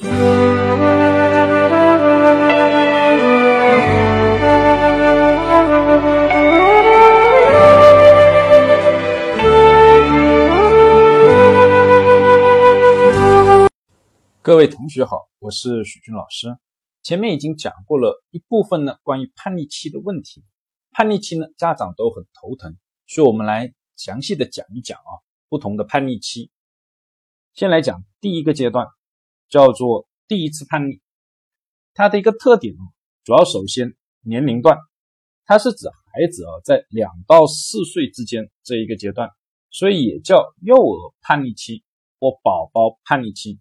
各位同学好，我是许军老师。前面已经讲过了一部分呢，关于叛逆期的问题。叛逆期呢，家长都很头疼，所以我们来详细的讲一讲啊，不同的叛逆期。先来讲第一个阶段，叫做第一次叛逆。它的一个特点啊，主要首先年龄段，它是指孩子啊在两到四岁之间这一个阶段，所以也叫幼儿叛逆期或宝宝叛逆期。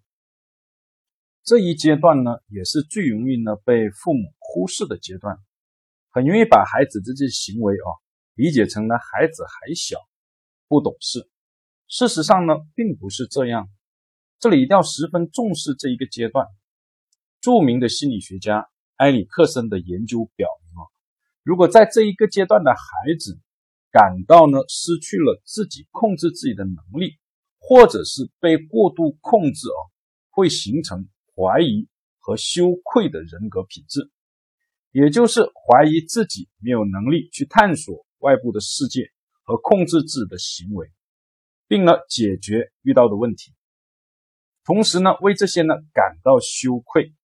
这一阶段呢，也是最容易呢被父母忽视的阶段，很容易把孩子这些行为啊理解成了孩子还小，不懂事。事实上呢，并不是这样。这里一定要十分重视这一个阶段。著名的心理学家埃里克森的研究表明啊，如果在这一个阶段的孩子感到呢失去了自己控制自己的能力，或者是被过度控制啊，会形成。怀疑和羞愧的人格品质，也就是怀疑自己没有能力去探索外部的世界和控制自己的行为，并呢解决遇到的问题，同时呢为这些呢感到羞愧，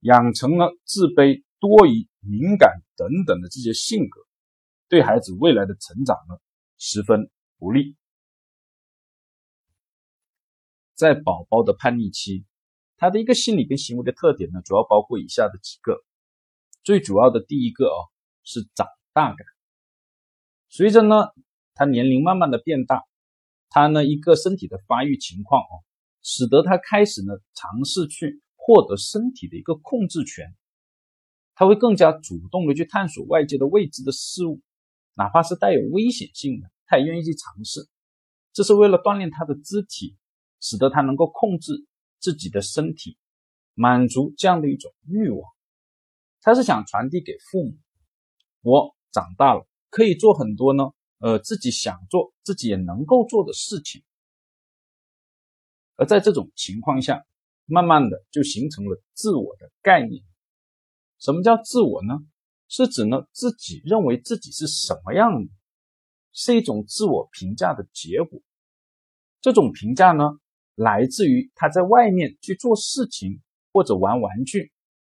养成了自卑、多疑、敏感等等的这些性格，对孩子未来的成长呢十分不利。在宝宝的叛逆期。他的一个心理跟行为的特点呢，主要包括以下的几个。最主要的第一个啊，是长大感。随着呢，他年龄慢慢的变大，他呢一个身体的发育情况啊，使得他开始呢尝试去获得身体的一个控制权。他会更加主动的去探索外界的未知的事物，哪怕是带有危险性的，他也愿意去尝试。这是为了锻炼他的肢体，使得他能够控制。自己的身体，满足这样的一种欲望，他是想传递给父母：我长大了，可以做很多呢，呃，自己想做、自己也能够做的事情。而在这种情况下，慢慢的就形成了自我的概念。什么叫自我呢？是指呢自己认为自己是什么样的，是一种自我评价的结果。这种评价呢？来自于他在外面去做事情或者玩玩具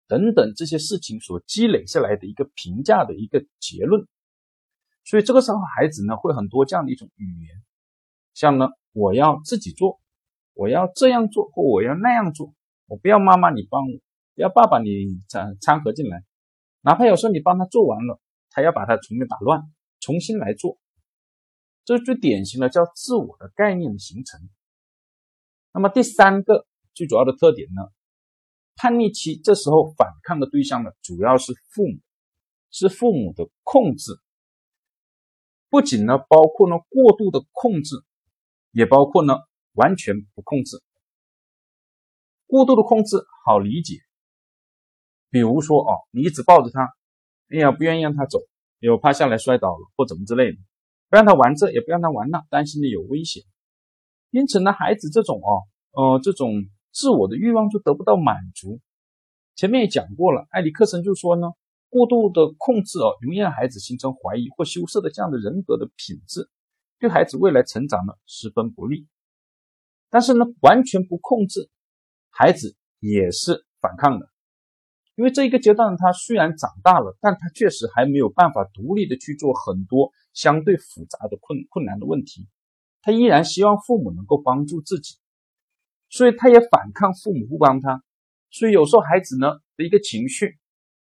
等等这些事情所积累下来的一个评价的一个结论，所以这个时候孩子呢会很多这样的一种语言，像呢我要自己做，我要这样做或我要那样做，我不要妈妈你帮我，不要爸爸你掺掺和进来，哪怕有时候你帮他做完了，他要把它重新打乱，重新来做，这是最典型的叫自我的概念的形成。那么第三个最主要的特点呢，叛逆期这时候反抗的对象呢，主要是父母，是父母的控制，不仅呢包括呢过度的控制，也包括呢完全不控制。过度的控制好理解，比如说哦，你一直抱着他，哎呀不愿意让他走，又怕下来摔倒了或怎么之类的，不让他玩这，也不让他玩那，担心的有危险。因此呢，孩子这种哦，呃，这种自我的欲望就得不到满足。前面也讲过了，埃里克森就说呢，过度的控制哦，容易让孩子形成怀疑或羞涩的这样的人格的品质，对孩子未来成长呢十分不利。但是呢，完全不控制，孩子也是反抗的，因为这一个阶段他虽然长大了，但他确实还没有办法独立的去做很多相对复杂的困困难的问题。他依然希望父母能够帮助自己，所以他也反抗父母不帮他。所以有时候孩子呢的一个情绪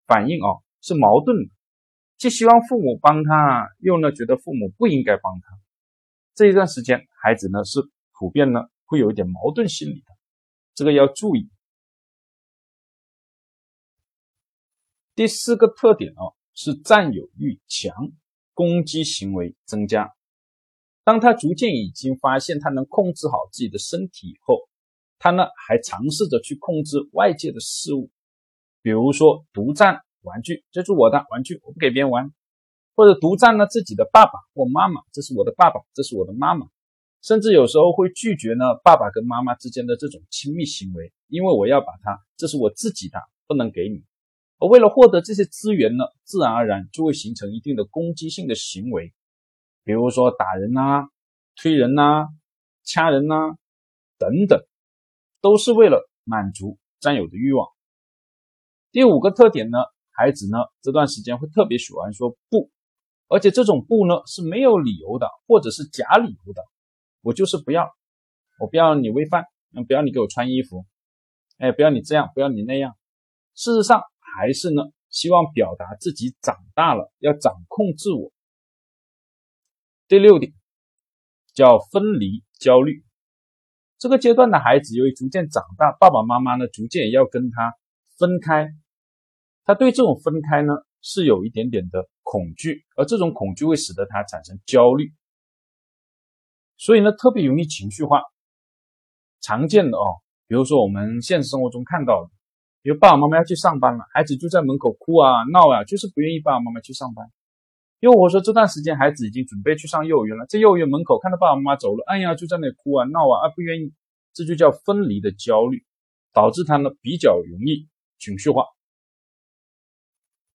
反应哦是矛盾的，既希望父母帮他，又呢觉得父母不应该帮他。这一段时间，孩子呢是普遍呢会有一点矛盾心理的，这个要注意。第四个特点哦是占有欲强，攻击行为增加。当他逐渐已经发现他能控制好自己的身体以后，他呢还尝试着去控制外界的事物，比如说独占玩具，这是我的玩具，我不给别人玩，或者独占了自己的爸爸或妈妈，这是我的爸爸，这是我的妈妈，甚至有时候会拒绝呢爸爸跟妈妈之间的这种亲密行为，因为我要把它，这是我自己的，不能给你。而为了获得这些资源呢，自然而然就会形成一定的攻击性的行为，比如说打人呐、推人呐、掐人呐等等，都是为了满足占有的欲望。第五个特点呢，孩子呢这段时间会特别喜欢说不，而且这种不呢是没有理由的，或者是假理由的。我就是不要，我不要你喂饭，嗯，不要你给我穿衣服，哎，不要你这样，不要你那样。事实上还是呢，希望表达自己长大了，要掌控自我。第六点叫分离焦虑。这个阶段的孩子由于逐渐长大，爸爸妈妈呢逐渐也要跟他分开。他对这种分开呢是有一点点的恐惧，而这种恐惧会使得他产生焦虑，所以呢特别容易情绪化。常见的哦，比如说我们现实生活中看到的，比如爸爸妈妈要去上班了，孩子就在门口哭啊闹啊，就是不愿意爸爸妈妈去上班。又或者说这段时间孩子已经准备去上幼儿园了，在幼儿园门口看到爸爸妈妈走了，哎呀就在那哭啊闹啊，啊不愿意，这就叫分离的焦虑，导致他呢比较容易情绪化。